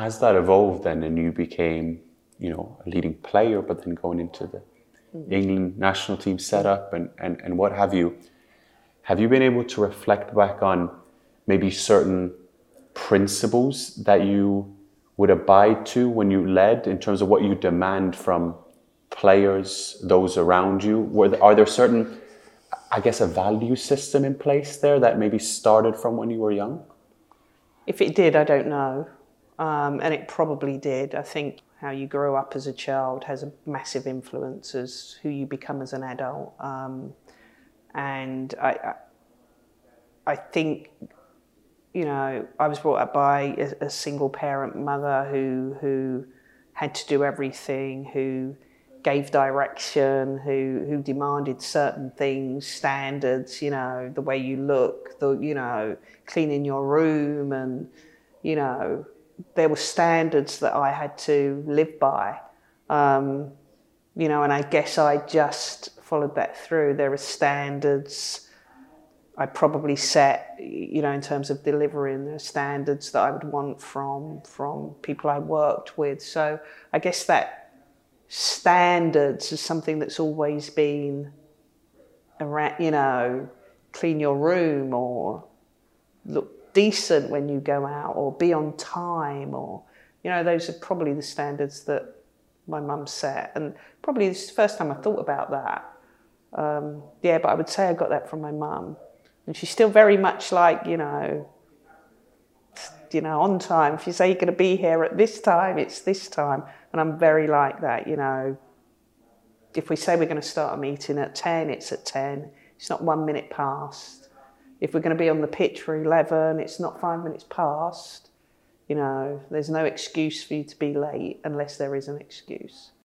as that evolved then and you became, you know, a leading player, but then going into the mm. England national team setup and, and, and what have you, have you been able to reflect back on maybe certain principles that you would abide to when you led in terms of what you demand from players, those around you? Were there, are there certain, I guess, a value system in place there that maybe started from when you were young? If it did, I don't know. Um, and it probably did. I think how you grow up as a child has a massive influence as who you become as an adult. Um, and I, I, think you know, I was brought up by a, a, single parent mother who who had to do everything, who gave direction, who who demanded certain things, standards, you know, the way you look, the you know, cleaning your room and you know, there were standards that I had to live by. Um, you know, and I guess I just followed that through. There are standards I probably set, you know, in terms of delivering the standards that I would want from from people I worked with. So I guess that standards is something that's always been around, you know, clean your room or look decent when you go out or be on time or you know those are probably the standards that my mum set and probably this is the first time I thought about that um, yeah but I would say I got that from my mum and she's still very much like, you know, you know, on time. If you say you're going to be here at this time, it's this time. And I'm very like that, you know. If we say we're going to start a meeting at 10, it's at 10. It's not one minute past. If we're going to be on the pitch for 11, it's not five minutes past. You know, there's no excuse for you to be late unless there is an excuse.